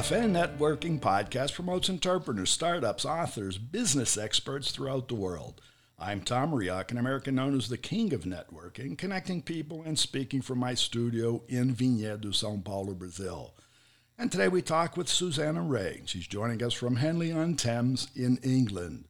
Cafe Networking podcast promotes entrepreneurs, startups, authors, business experts throughout the world. I'm Tom Riak, an American known as the King of Networking, connecting people and speaking from my studio in Vinhedo, Sao Paulo, Brazil. And today we talk with Susanna Reay. She's joining us from Henley on Thames in England.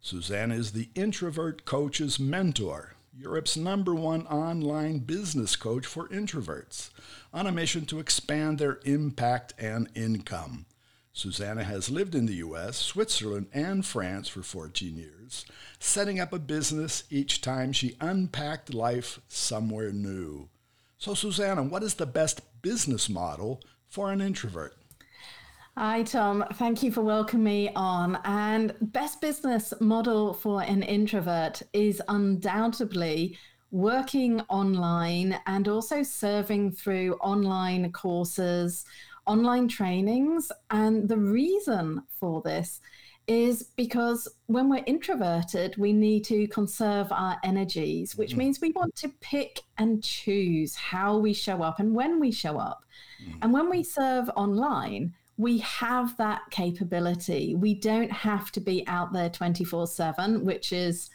Susanna is the introvert coach's mentor, Europe's number one online business coach for introverts, on a mission to expand their impact and income. Susanna has lived in the US, Switzerland, and France for 14 years, setting up a business each time she unpacked life somewhere new. So, Susanna, what is the best business model for an introvert? Hi, Tom. Thank you for welcoming me on. And best business model for an introvert is undoubtedly working online and also serving through online courses, online trainings. And the reason for this is because when we're introverted, we need to conserve our energies, which mm. means we want to pick and choose how we show up and when we show up. Mm. And when we serve online, we have that capability. We don't have to be out there 24 7, which is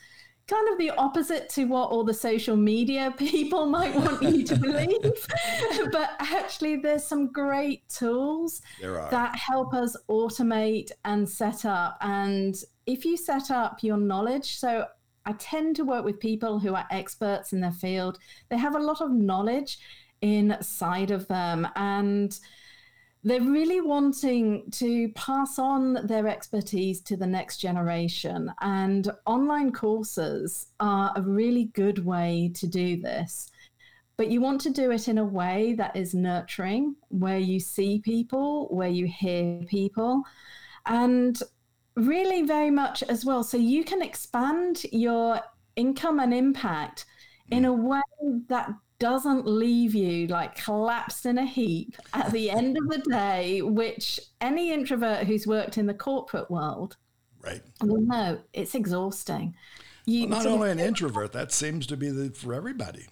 kind of the opposite to what all the social media people might want you to believe. but actually, there's some great tools that help us automate and set up. And if you set up your knowledge, so I tend to work with people who are experts in their field, they have a lot of knowledge inside of them. And they're really wanting to pass on their expertise to the next generation. And online courses are a really good way to do this. But you want to do it in a way that is nurturing, where you see people, where you hear people, and really very much as well. So you can expand your income and impact in a way that doesn't leave you like collapsed in a heap at the end of the day, which any introvert who's worked in the corporate world right will know it's exhausting. You, well, not only an introvert, that seems to be the, for everybody.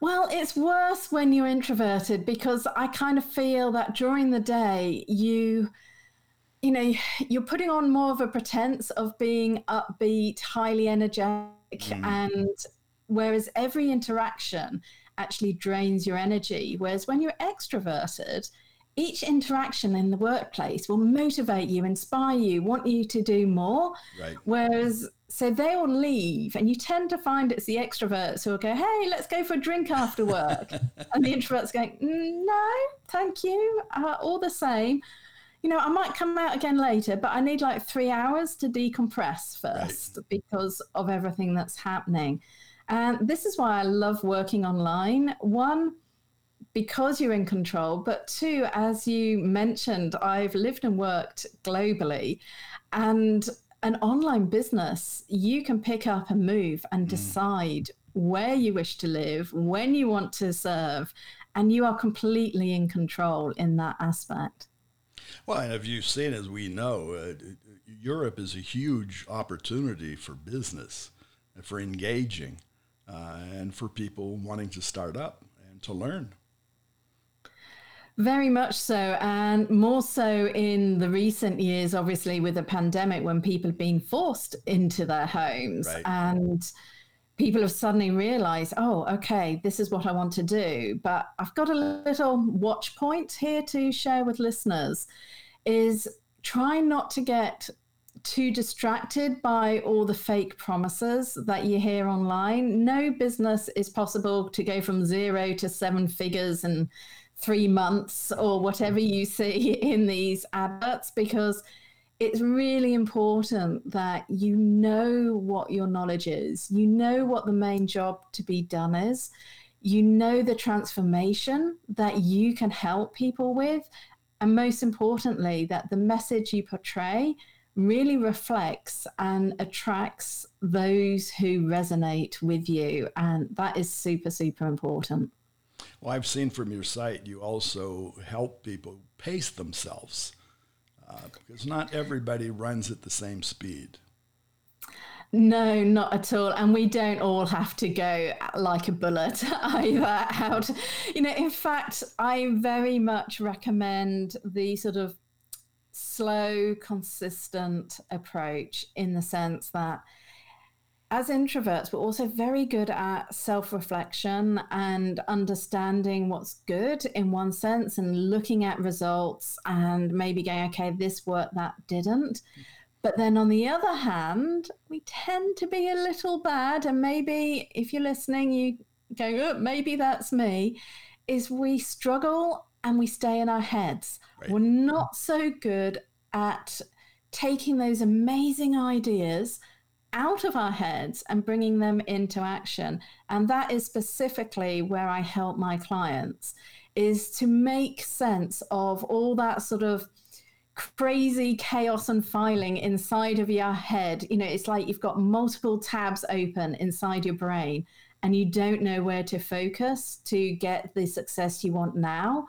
Well, it's worse when you're introverted because I kind of feel that during the day you you know, you're putting on more of a pretense of being upbeat, highly energetic, mm. and Whereas every interaction actually drains your energy. Whereas when you're extroverted, each interaction in the workplace will motivate you, inspire you, want you to do more. Right. Whereas, so they will leave, and you tend to find it's the extroverts who will go, Hey, let's go for a drink after work. and the introverts going, mm, No, thank you. Uh, all the same. You know, I might come out again later, but I need like three hours to decompress first right. because of everything that's happening. And this is why I love working online. One, because you're in control, but two, as you mentioned, I've lived and worked globally. And an online business, you can pick up and move and mm. decide where you wish to live, when you want to serve, and you are completely in control in that aspect. Well, and have you seen, as we know, uh, Europe is a huge opportunity for business, for engaging uh, and for people wanting to start up and to learn. Very much so, and more so in the recent years, obviously, with the pandemic, when people have been forced into their homes right. and people have suddenly realized, oh, okay, this is what I want to do. But I've got a little watch point here to share with listeners is try not to get too distracted by all the fake promises that you hear online. No business is possible to go from zero to seven figures in three months or whatever you see in these adverts because it's really important that you know what your knowledge is, you know what the main job to be done is, you know the transformation that you can help people with, and most importantly, that the message you portray really reflects and attracts those who resonate with you. And that is super, super important. Well, I've seen from your site, you also help people pace themselves uh, because not everybody runs at the same speed. No, not at all. And we don't all have to go like a bullet either. Out, you know, in fact, I very much recommend the sort of slow, consistent approach in the sense that as introverts, we're also very good at self reflection and understanding what's good in one sense and looking at results and maybe going, okay, this worked, that didn't. But then on the other hand, we tend to be a little bad. And maybe if you're listening, you go, oh, maybe that's me, is we struggle and we stay in our heads. Right. We're not so good at taking those amazing ideas out of our heads and bringing them into action and that is specifically where i help my clients is to make sense of all that sort of crazy chaos and filing inside of your head you know it's like you've got multiple tabs open inside your brain and you don't know where to focus to get the success you want now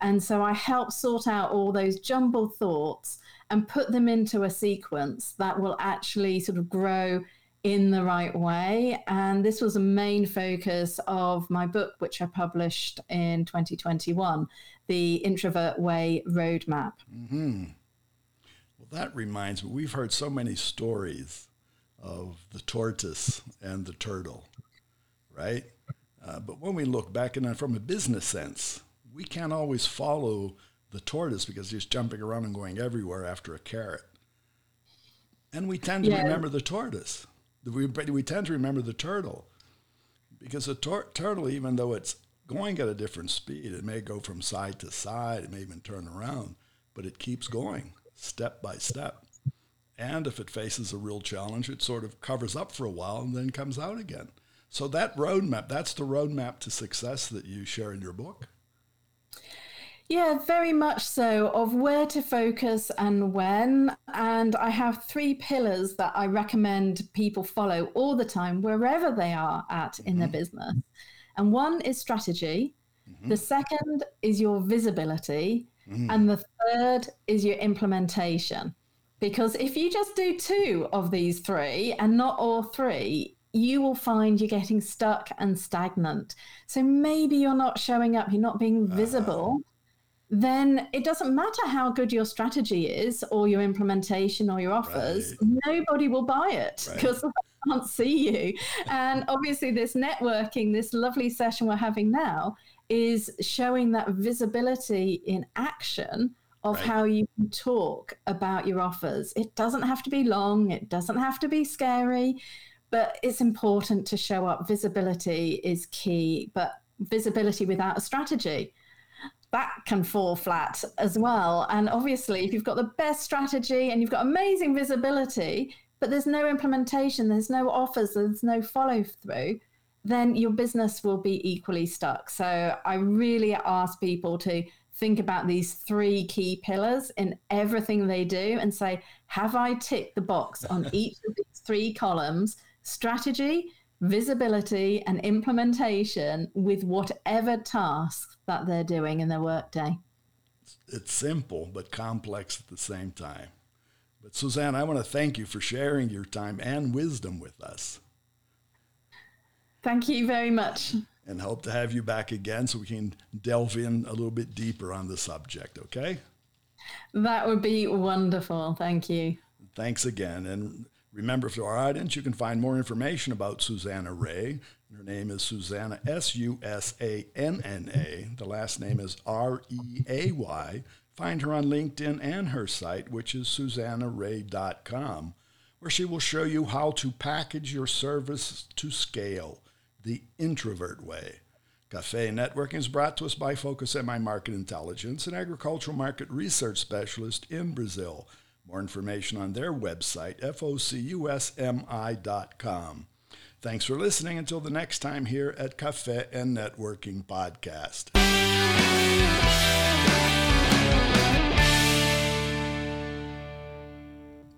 and so i help sort out all those jumbled thoughts and put them into a sequence that will actually sort of grow in the right way. And this was a main focus of my book, which I published in 2021, The Introvert Way Roadmap. Mm-hmm. Well, that reminds me, we've heard so many stories of the tortoise and the turtle, right? Uh, but when we look back and from a business sense, we can't always follow the tortoise because he's jumping around and going everywhere after a carrot. And we tend to yeah. remember the tortoise. We, we tend to remember the turtle because the tor- turtle, even though it's going at a different speed, it may go from side to side, it may even turn around, but it keeps going step by step. And if it faces a real challenge, it sort of covers up for a while and then comes out again. So that roadmap, that's the roadmap to success that you share in your book. Yeah, very much so, of where to focus and when. And I have three pillars that I recommend people follow all the time, wherever they are at mm-hmm. in their mm-hmm. business. And one is strategy, mm-hmm. the second is your visibility, mm-hmm. and the third is your implementation. Because if you just do two of these three and not all three, you will find you're getting stuck and stagnant. So maybe you're not showing up, you're not being uh-huh. visible. Uh-huh then it doesn't matter how good your strategy is or your implementation or your offers, right. nobody will buy it because right. they can't see you. And obviously, this networking, this lovely session we're having now, is showing that visibility in action of right. how you can talk about your offers. It doesn't have to be long, it doesn't have to be scary, but it's important to show up. Visibility is key, but visibility without a strategy that can fall flat as well. And obviously, if you've got the best strategy and you've got amazing visibility, but there's no implementation, there's no offers, there's no follow through, then your business will be equally stuck. So I really ask people to think about these three key pillars in everything they do and say, have I ticked the box on each of these three columns? Strategy, visibility, and implementation with whatever task that they're doing in their workday. It's simple but complex at the same time. But Suzanne, I want to thank you for sharing your time and wisdom with us. Thank you very much. And hope to have you back again so we can delve in a little bit deeper on the subject, okay? That would be wonderful. Thank you. Thanks again. And remember, for our audience, you can find more information about Susanna Reay her name is Susanna, S U S A N N A. The last name is R E A Y. Find her on LinkedIn and her site, which is susannareay.com, where she will show you how to package your service to scale the introvert way. Cafe Networking is brought to us by Focus MI Market Intelligence, an agricultural market research specialist in Brazil. More information on their website, focusmi.com. Thanks for listening. Until the next time here at Cafe and Networking Podcast.